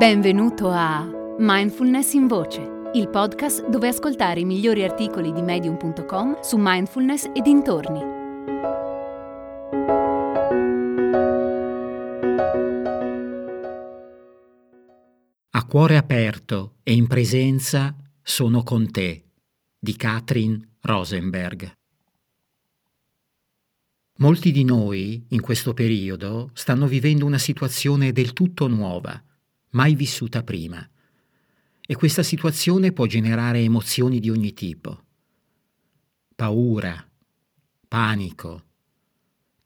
Benvenuto a Mindfulness in Voce, il podcast dove ascoltare i migliori articoli di medium.com su mindfulness e dintorni. A cuore aperto e in presenza sono con te di Katrin Rosenberg. Molti di noi, in questo periodo, stanno vivendo una situazione del tutto nuova, mai vissuta prima. E questa situazione può generare emozioni di ogni tipo. Paura, panico,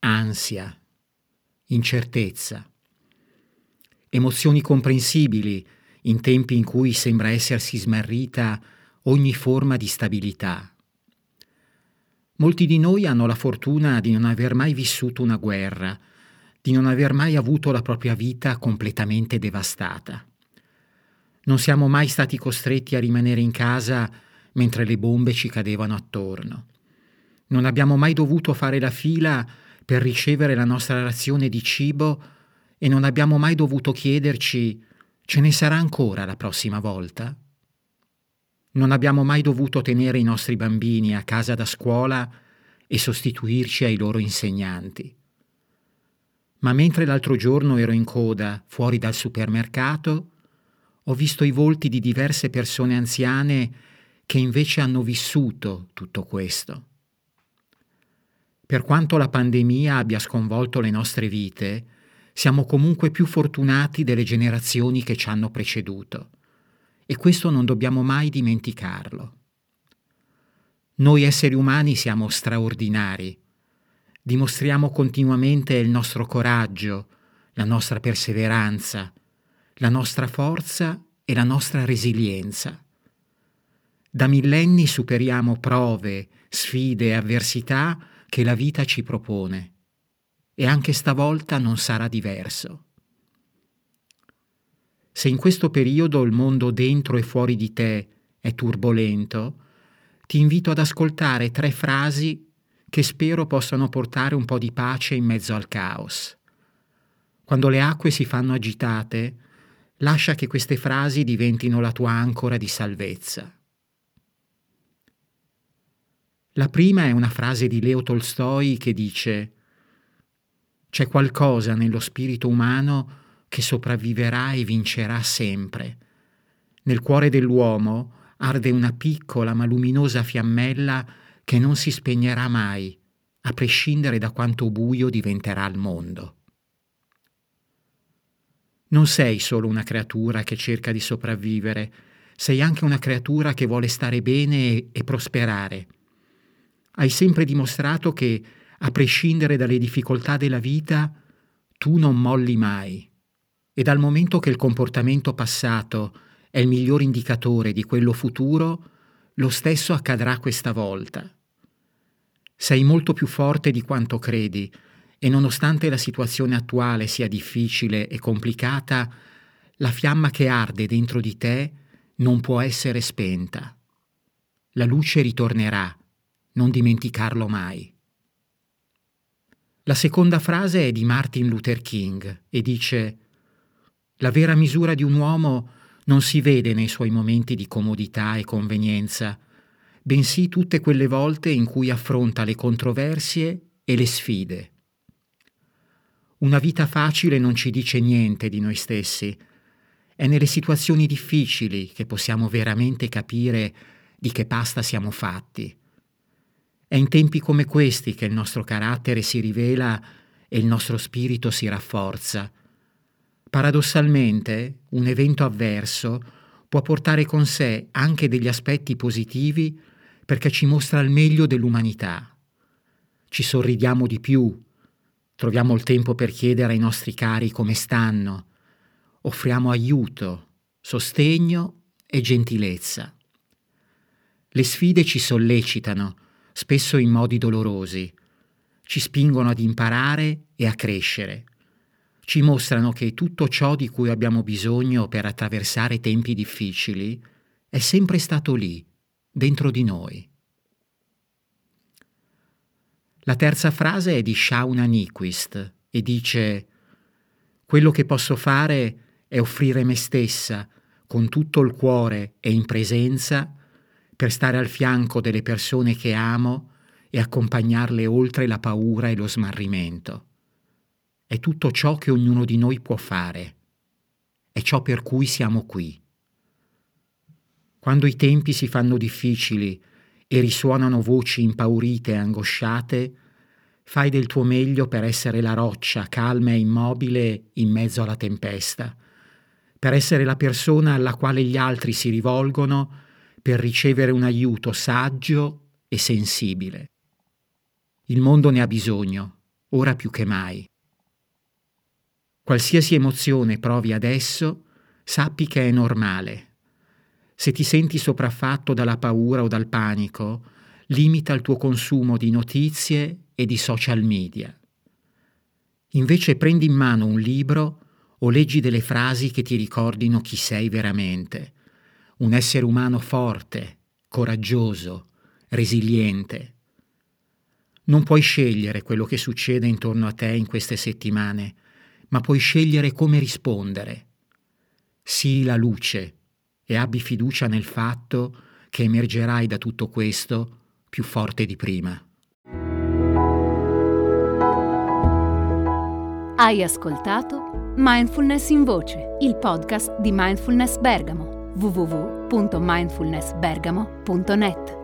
ansia, incertezza. Emozioni comprensibili in tempi in cui sembra essersi smarrita ogni forma di stabilità Molti di noi hanno la fortuna di non aver mai vissuto una guerra, di non aver mai avuto la propria vita completamente devastata. Non siamo mai stati costretti a rimanere in casa mentre le bombe ci cadevano attorno. Non abbiamo mai dovuto fare la fila per ricevere la nostra razione di cibo e non abbiamo mai dovuto chiederci ce ne sarà ancora la prossima volta? Non abbiamo mai dovuto tenere i nostri bambini a casa da scuola e sostituirci ai loro insegnanti. Ma mentre l'altro giorno ero in coda fuori dal supermercato, ho visto i volti di diverse persone anziane che invece hanno vissuto tutto questo. Per quanto la pandemia abbia sconvolto le nostre vite, siamo comunque più fortunati delle generazioni che ci hanno preceduto e questo non dobbiamo mai dimenticarlo. Noi esseri umani siamo straordinari, dimostriamo continuamente il nostro coraggio, la nostra perseveranza, la nostra forza e la nostra resilienza. Da millenni superiamo prove, sfide e avversità che la vita ci propone e anche stavolta non sarà diverso. Se in questo periodo il mondo dentro e fuori di te è turbolento, ti invito ad ascoltare tre frasi che spero possano portare un po' di pace in mezzo al caos. Quando le acque si fanno agitate, lascia che queste frasi diventino la tua ancora di salvezza. La prima è una frase di Leo Tolstoi che dice C'è qualcosa nello spirito umano che sopravviverà e vincerà sempre. Nel cuore dell'uomo arde una piccola ma luminosa fiammella che non si spegnerà mai, a prescindere da quanto buio diventerà il mondo. Non sei solo una creatura che cerca di sopravvivere, sei anche una creatura che vuole stare bene e, e prosperare. Hai sempre dimostrato che, a prescindere dalle difficoltà della vita, tu non molli mai. E dal momento che il comportamento passato è il miglior indicatore di quello futuro, lo stesso accadrà questa volta. Sei molto più forte di quanto credi e nonostante la situazione attuale sia difficile e complicata, la fiamma che arde dentro di te non può essere spenta. La luce ritornerà, non dimenticarlo mai. La seconda frase è di Martin Luther King e dice la vera misura di un uomo non si vede nei suoi momenti di comodità e convenienza, bensì tutte quelle volte in cui affronta le controversie e le sfide. Una vita facile non ci dice niente di noi stessi. È nelle situazioni difficili che possiamo veramente capire di che pasta siamo fatti. È in tempi come questi che il nostro carattere si rivela e il nostro spirito si rafforza Paradossalmente, un evento avverso può portare con sé anche degli aspetti positivi perché ci mostra il meglio dell'umanità. Ci sorridiamo di più, troviamo il tempo per chiedere ai nostri cari come stanno, offriamo aiuto, sostegno e gentilezza. Le sfide ci sollecitano, spesso in modi dolorosi, ci spingono ad imparare e a crescere ci mostrano che tutto ciò di cui abbiamo bisogno per attraversare tempi difficili è sempre stato lì, dentro di noi. La terza frase è di Shauna Nyquist e dice Quello che posso fare è offrire me stessa con tutto il cuore e in presenza per stare al fianco delle persone che amo e accompagnarle oltre la paura e lo smarrimento. È tutto ciò che ognuno di noi può fare. È ciò per cui siamo qui. Quando i tempi si fanno difficili e risuonano voci impaurite e angosciate, fai del tuo meglio per essere la roccia calma e immobile in mezzo alla tempesta, per essere la persona alla quale gli altri si rivolgono per ricevere un aiuto saggio e sensibile. Il mondo ne ha bisogno, ora più che mai. Qualsiasi emozione provi adesso, sappi che è normale. Se ti senti sopraffatto dalla paura o dal panico, limita il tuo consumo di notizie e di social media. Invece prendi in mano un libro o leggi delle frasi che ti ricordino chi sei veramente un essere umano forte, coraggioso, resiliente. Non puoi scegliere quello che succede intorno a te in queste settimane, ma puoi scegliere come rispondere. Sii la luce e abbi fiducia nel fatto che emergerai da tutto questo più forte di prima. Hai ascoltato Mindfulness in Voce, il podcast di Mindfulness Bergamo www.mindfulnessbergamo.net